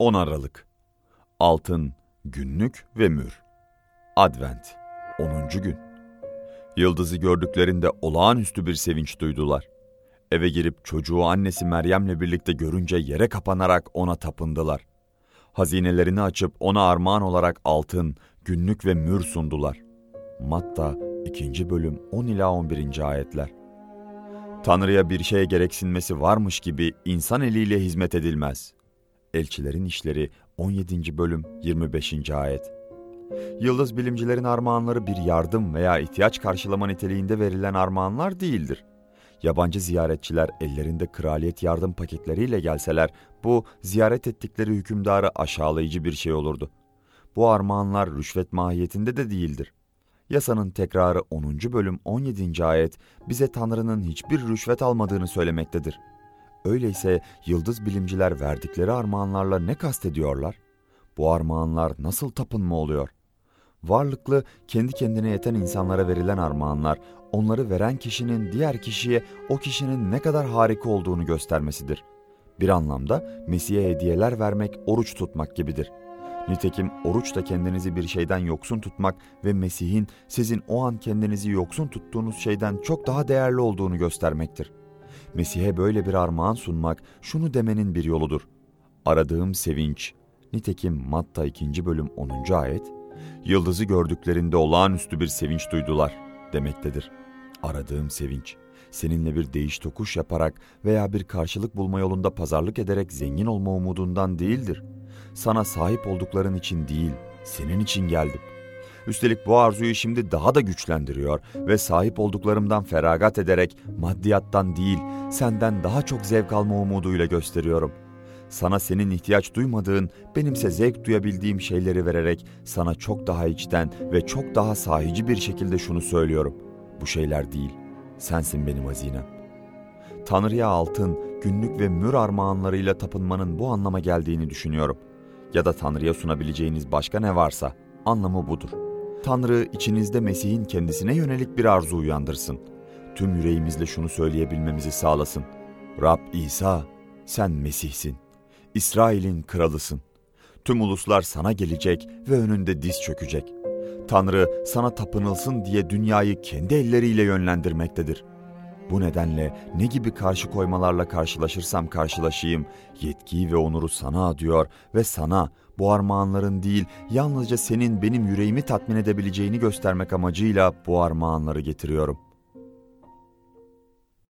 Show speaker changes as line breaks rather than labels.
10 Aralık Altın, Günlük ve Mür Advent 10. gün Yıldızı gördüklerinde olağanüstü bir sevinç duydular. Eve girip çocuğu annesi Meryem'le birlikte görünce yere kapanarak ona tapındılar. Hazinelerini açıp ona armağan olarak altın, günlük ve mür sundular. Matta 2. bölüm 10 ila 11. ayetler. Tanrı'ya bir şeye gereksinmesi varmış gibi insan eliyle hizmet edilmez. Elçilerin İşleri 17. bölüm 25. ayet. Yıldız bilimcilerin armağanları bir yardım veya ihtiyaç karşılama niteliğinde verilen armağanlar değildir. Yabancı ziyaretçiler ellerinde kraliyet yardım paketleriyle gelseler bu ziyaret ettikleri hükümdarı aşağılayıcı bir şey olurdu. Bu armağanlar rüşvet mahiyetinde de değildir. Yasanın tekrarı 10. bölüm 17. ayet bize Tanrı'nın hiçbir rüşvet almadığını söylemektedir. Öyleyse yıldız bilimciler verdikleri armağanlarla ne kastediyorlar? Bu armağanlar nasıl tapınma oluyor? Varlıklı, kendi kendine yeten insanlara verilen armağanlar, onları veren kişinin diğer kişiye o kişinin ne kadar harika olduğunu göstermesidir. Bir anlamda Mesih'e hediyeler vermek oruç tutmak gibidir. Nitekim oruç da kendinizi bir şeyden yoksun tutmak ve Mesih'in sizin o an kendinizi yoksun tuttuğunuz şeyden çok daha değerli olduğunu göstermektir. Mesih'e böyle bir armağan sunmak şunu demenin bir yoludur. Aradığım sevinç. Nitekim Matta 2. bölüm 10. ayet, yıldızı gördüklerinde olağanüstü bir sevinç duydular demektedir. Aradığım sevinç, seninle bir değiş tokuş yaparak veya bir karşılık bulma yolunda pazarlık ederek zengin olma umudundan değildir. Sana sahip oldukların için değil, senin için geldim. Üstelik bu arzuyu şimdi daha da güçlendiriyor ve sahip olduklarımdan feragat ederek maddiyattan değil, senden daha çok zevk alma umuduyla gösteriyorum. Sana senin ihtiyaç duymadığın, benimse zevk duyabildiğim şeyleri vererek sana çok daha içten ve çok daha sahici bir şekilde şunu söylüyorum. Bu şeyler değil, sensin benim hazinem. Tanrı'ya altın, günlük ve mür armağanlarıyla tapınmanın bu anlama geldiğini düşünüyorum. Ya da Tanrı'ya sunabileceğiniz başka ne varsa anlamı budur.'' Tanrı içinizde Mesih'in kendisine yönelik bir arzu uyandırsın. Tüm yüreğimizle şunu söyleyebilmemizi sağlasın. Rab İsa, sen Mesih'sin. İsrail'in kralısın. Tüm uluslar sana gelecek ve önünde diz çökecek. Tanrı sana tapınılsın diye dünyayı kendi elleriyle yönlendirmektedir. Bu nedenle ne gibi karşı koymalarla karşılaşırsam karşılaşayım, yetkiyi ve onuru sana adıyor ve sana bu armağanların değil, yalnızca senin benim yüreğimi tatmin edebileceğini göstermek amacıyla bu armağanları getiriyorum.''